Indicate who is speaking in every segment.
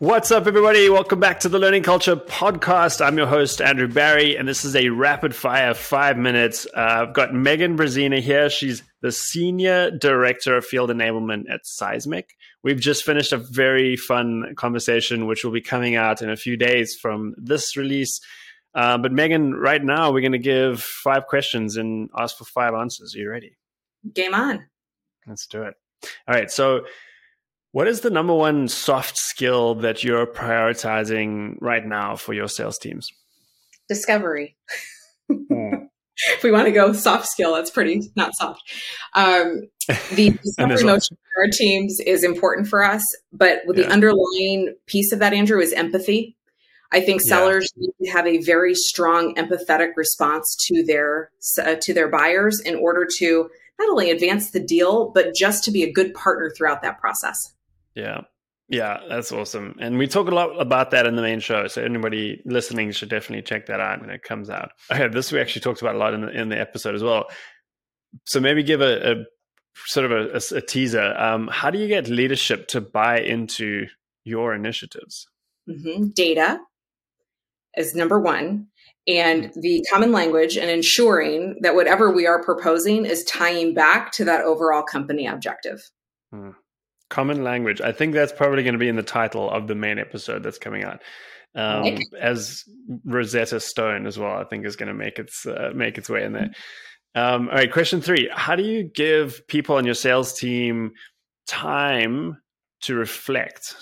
Speaker 1: What's up, everybody? Welcome back to the Learning Culture Podcast. I'm your host, Andrew Barry, and this is a rapid fire five minutes. Uh, I've got Meganne Brezina here. She's the Senior Director of Field Enablement at Seismic. We've just finished a very fun conversation, which will be coming out in a few days from this release. Uh, but Meganne, right now, we're going to give five questions and ask for five answers. Are you ready?
Speaker 2: Game on.
Speaker 1: Let's do it. All right. So, what is the number one soft skill that you're prioritizing right now for your sales teams?
Speaker 2: Discovery. Mm. if we want to go soft skill, that's pretty not soft. Um, the discovery motion for our teams is important for us, but yeah. the underlying piece of that, Andrew, is empathy. I think sellers yeah. need to have a very strong empathetic response to their uh, to their buyers in order to not only advance the deal, but just to be a good partner throughout that process.
Speaker 1: Yeah. Yeah, that's awesome. And we talk a lot about that in the main show. So anybody listening should definitely check that out when it comes out. Okay, this we actually talked about a lot in the, in the episode as well. So maybe give a, a sort of a, a, a teaser. Um, how do you get leadership to buy into your initiatives?
Speaker 2: Mm-hmm. Data is number one. And the common language and ensuring that whatever we are proposing is tying back to that overall company objective.
Speaker 1: Hmm. Common language. I think that's probably going to be in the title of the main episode that's coming out. Um, okay. As Rosetta Stone as well, I think is going to make its uh, make its way in there. Um, all right, question three: How do you give people on your sales team time to reflect?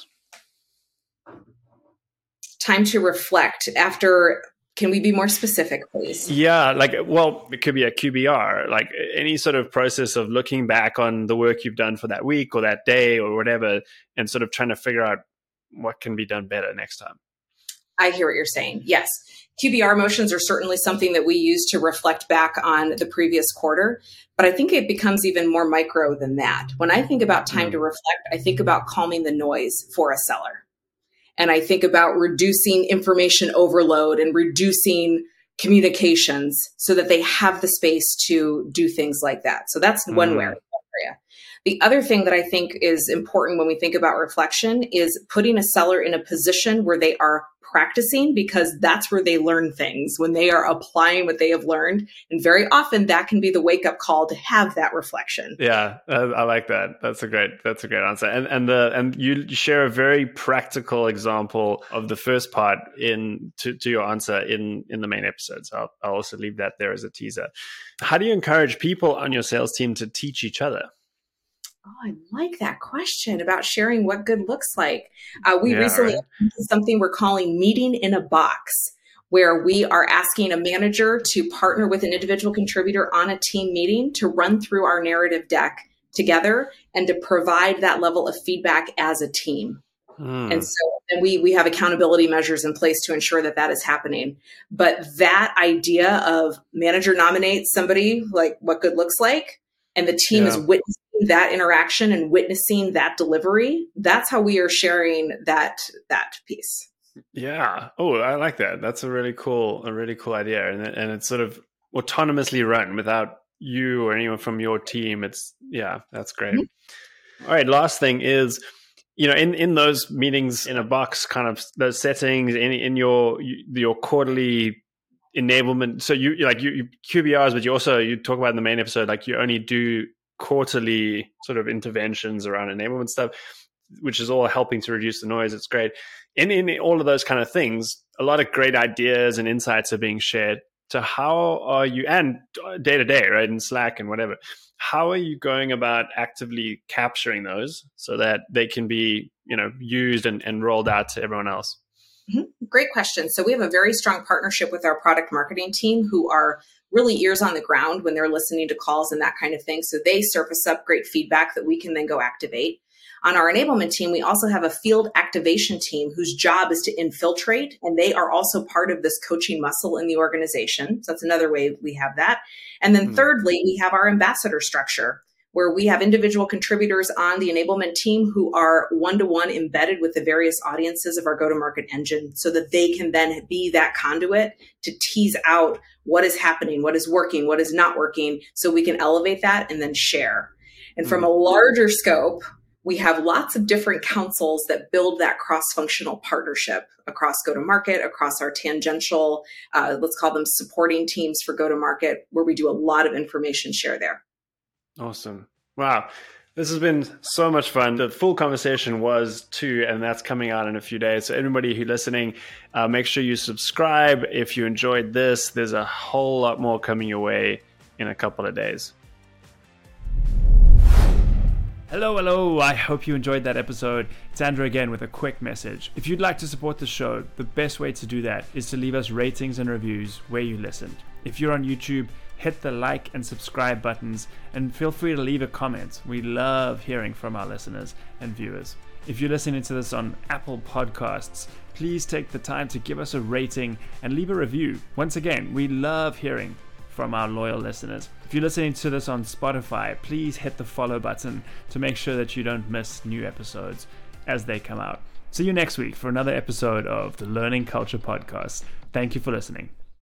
Speaker 2: Time to reflect after can we be more specific, please?
Speaker 1: Yeah, like, well, it could be a QBR, like any sort of process of looking back on the work you've done for that week or that day or whatever, and sort of trying to figure out what can be done better next time.
Speaker 2: I hear what you're saying. Yes. QBR motions are certainly something that we use to reflect back on the previous quarter, but I think it becomes even more micro than that. When I think about time mm. to reflect, I think about calming the noise for a seller and I think about reducing information overload and reducing communications so that they have the space to do things like that. So that's one mm. way. The other thing that I think is important when we think about reflection is putting a seller in a position where they are practicing because that's where they learn things when they are applying what they have learned. And very often that can be the wake up call to have that reflection.
Speaker 1: Yeah, I like that. That's a great, that's a great answer. And, and the, and you share a very practical example of the first part in to, to your answer in, in the main episode. So I'll, I'll also leave that there as a teaser. How do you encourage people on your sales team to teach each other?
Speaker 2: Oh, I like that question about sharing what good looks like. Uh, we yeah, recently right. something we're calling meeting in a box, where we are asking a manager to partner with an individual contributor on a team meeting to run through our narrative deck together and to provide that level of feedback as a team. Mm. And so and we we have accountability measures in place to ensure that that is happening. But that idea of manager nominates somebody like what good looks like and the team yeah. is witnessing that interaction and witnessing that delivery that's how we are sharing that that piece.
Speaker 1: Yeah. Oh i like that. That's a really cool a really cool idea. And, and it's sort of autonomously run without you or anyone from your team. It's yeah that's great. Mm-hmm. All right last thing is you know in in those meetings in a box kind of those settings in in your your quarterly enablement so you like you, you qbrs but you also you talk about in the main episode like you only do quarterly sort of interventions around enablement stuff, which is all helping to reduce the noise. It's great. And in all of those kind of things, a lot of great ideas and insights are being shared. So how are you and day to day, right, in Slack and whatever? How are you going about actively capturing those so that they can be, you know, used and, and rolled out to everyone else?
Speaker 2: Mm-hmm. Great question. So we have a very strong partnership with our product marketing team who are really ears on the ground when they're listening to calls and that kind of thing. So they surface up great feedback that we can then go activate. On our enablement team, we also have a field activation team whose job is to infiltrate, and they are also part of this coaching muscle in the organization. So that's another way we have that. And then, mm-hmm. thirdly, we have our ambassador structure where we have individual contributors on the enablement team who are one to one embedded with the various audiences of our go to market engine so that they can then be that conduit to tease out what is happening, what is working, what is not working, so we can elevate that and then share. And from a larger scope, we have lots of different councils that build that cross-functional partnership across go-to-market, across our tangential, uh, let's call them supporting teams for go-to-market, where we do a lot of information share there.
Speaker 1: Awesome. Wow. This has been so much fun. The full conversation was too, and that's coming out in a few days. So, everybody who's listening, uh, make sure you subscribe. If you enjoyed this, there's a whole lot more coming your way in a couple of days. Hello, hello. I hope you enjoyed that episode. It's Andrew again with a quick message. If you'd like to support the show, the best way to do that is to leave us ratings and reviews where you listened. If you're on YouTube, hit the like and subscribe buttons and feel free to leave a comment. We love hearing from our listeners and viewers. If you're listening to this on Apple Podcasts, please take the time to give us a rating and leave a review. Once again, we love hearing from our loyal listeners. If you're listening to this on Spotify, please hit the follow button to make sure that you don't miss new episodes as they come out. See you next week for another episode of the Learning Culture Podcast. Thank you for listening.